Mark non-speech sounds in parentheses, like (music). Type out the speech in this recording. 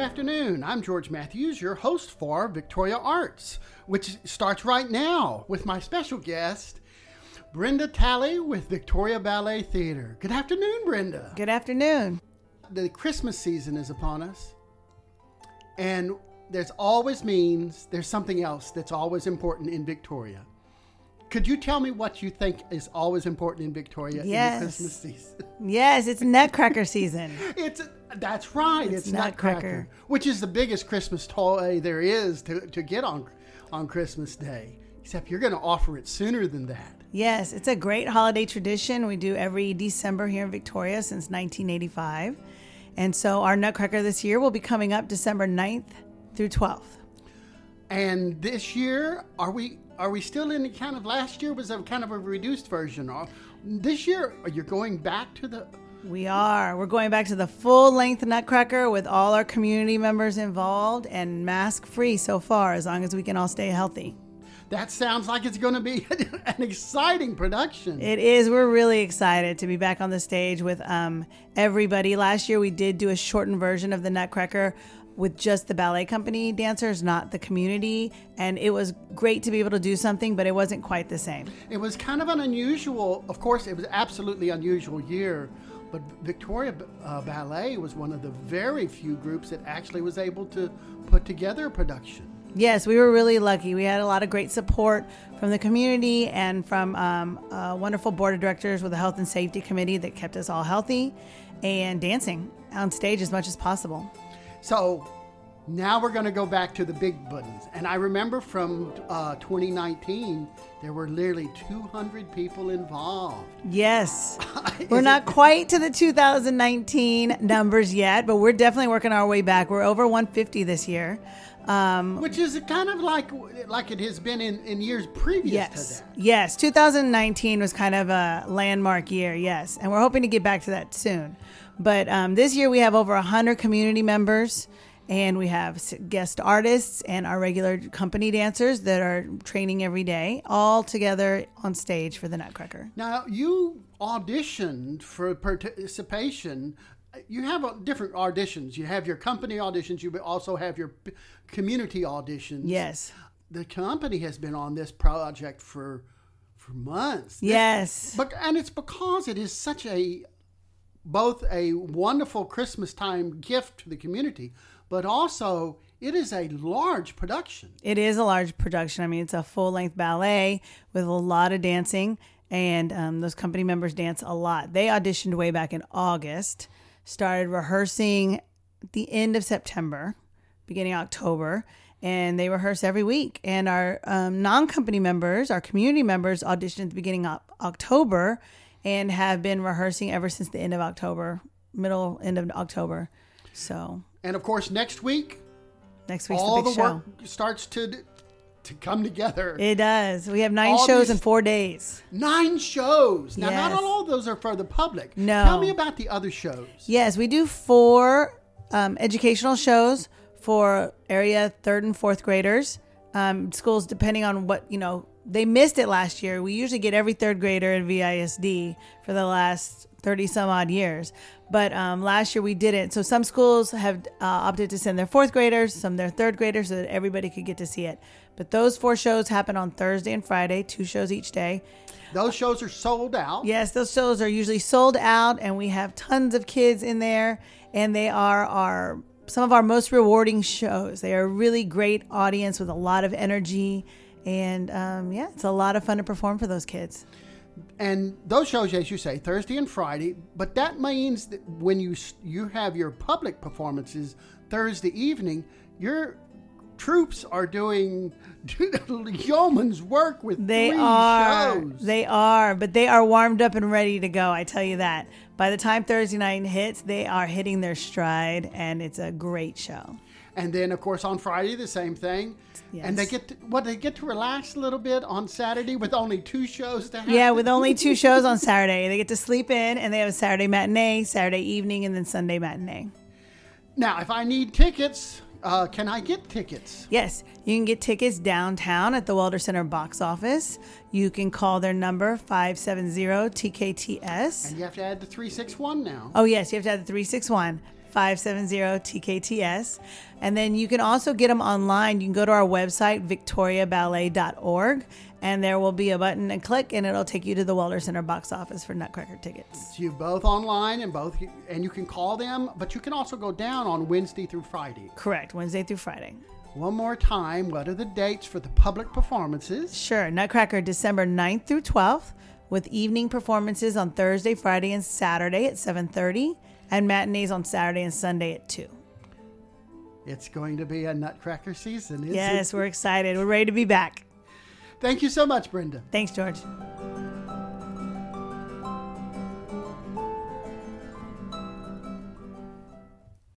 Good afternoon. I'm George Matthews, your host for Victoria Arts, which starts right now with my special guest, Brenda Talley with Victoria Ballet Theater. Good afternoon, Brenda. Good afternoon. The Christmas season is upon us, and there's always means there's something else that's always important in Victoria. Could you tell me what you think is always important in Victoria Yes. in the Christmas season? Yes, it's Nutcracker (laughs) season. It's that's right. It's, It's Nutcracker, Nutcracker. which is the biggest Christmas toy there is to, to get on on Christmas Day. Except you're going to offer it sooner than that. Yes, it's a great holiday tradition we do every December here in Victoria since 1985. And so our Nutcracker this year will be coming up December 9th through 12th. And this year, are we are we still in the kind of last year was a kind of a reduced version? Or this year, you're you going back to the? We are. We're going back to the full length Nutcracker with all our community members involved and mask free so far, as long as we can all stay healthy. That sounds like it's going to be (laughs) an exciting production. It is. We're really excited to be back on the stage with um, everybody. Last year, we did do a shortened version of the Nutcracker with just the ballet company dancers, not the community. And it was great to be able to do something, but it wasn't quite the same. It was kind of an unusual, of course, it was absolutely unusual year, but Victoria uh, Ballet was one of the very few groups that actually was able to put together a production. Yes, we were really lucky. We had a lot of great support from the community and from um, a wonderful board of directors with a health and safety committee that kept us all healthy and dancing on stage as much as possible. So now we're going to go back to the big buttons. And I remember from uh, 2019, there were nearly 200 people involved. Yes. (laughs) We're not quite to the 2019 numbers yet, but we're definitely working our way back. We're over 150 this year. Um, Which is kind of like like it has been in, in years previous yes. to that. Yes. 2019 was kind of a landmark year. Yes. And we're hoping to get back to that soon. But um, this year we have over 100 community members and we have guest artists and our regular company dancers that are training every day all together on stage for the Nutcracker. Now, you auditioned for participation. You have uh, different auditions. You have your company auditions. You also have your community auditions. Yes. The company has been on this project for for months. Yes. But and it's because it is such a both a wonderful Christmas time gift to the community, but also it is a large production. It is a large production. I mean, it's a full length ballet with a lot of dancing, and um, those company members dance a lot. They auditioned way back in August, started rehearsing the end of September, beginning October, and they rehearse every week. And our um, non company members, our community members, auditioned at the beginning of October and have been rehearsing ever since the end of October, middle, end of October. So And of course, next week next week's all the the big show. work starts to to come together. It does. We have nine All shows in four days. Nine shows. Now, not all of those are for the public. No. Tell me about the other shows. Yes, we do four um, educational shows for area third and fourth graders. Um, schools, depending on what, you know, they missed it last year. We usually get every third grader in VISD for the last 30 some odd years. But um, last year we didn't. So some schools have uh, opted to send their fourth graders, some their third graders, so that everybody could get to see it. But those four shows happen on Thursday and Friday, two shows each day. Those shows are sold out. Yes, those shows are usually sold out, and we have tons of kids in there, and they are our some of our most rewarding shows. They are a really great audience with a lot of energy, and um, yeah, it's a lot of fun to perform for those kids. And those shows, as you say, Thursday and Friday. But that means that when you you have your public performances Thursday evening, your troops are doing (laughs) yeoman's work with They three are, shows. they are, but they are warmed up and ready to go. I tell you that. By the time Thursday night hits, they are hitting their stride, and it's a great show. And then, of course, on Friday the same thing. And they get to, what they get to relax a little bit on Saturday with only two shows to have. Yeah, with only two shows on Saturday. They get to sleep in, and they have a Saturday matinee, Saturday evening, and then Sunday matinee. Now, if I need tickets, uh, can I get tickets? Yes, you can get tickets downtown at the Welder Center box office. You can call their number 570 TKTS. And you have to add the 361 now. Oh, yes, you have to add the 361 570-TKTS. And then you can also get them online. You can go to our website, victoriaballet.org, and there will be a button and click, and it'll take you to the Welder Center box office for Nutcracker tickets. So you both online and both, and you can call them, but you can also go down on Wednesday through Friday. Correct, Wednesday through Friday. One more time, what are the dates for the public performances? Sure, Nutcracker December 9th through 12th, with evening performances on Thursday, Friday, and Saturday at 7:30, and matinees on Saturday and Sunday at 2. It's going to be a Nutcracker season, isn't Yes, it? we're excited. We're ready to be back. Thank you so much, Brenda. Thanks, George.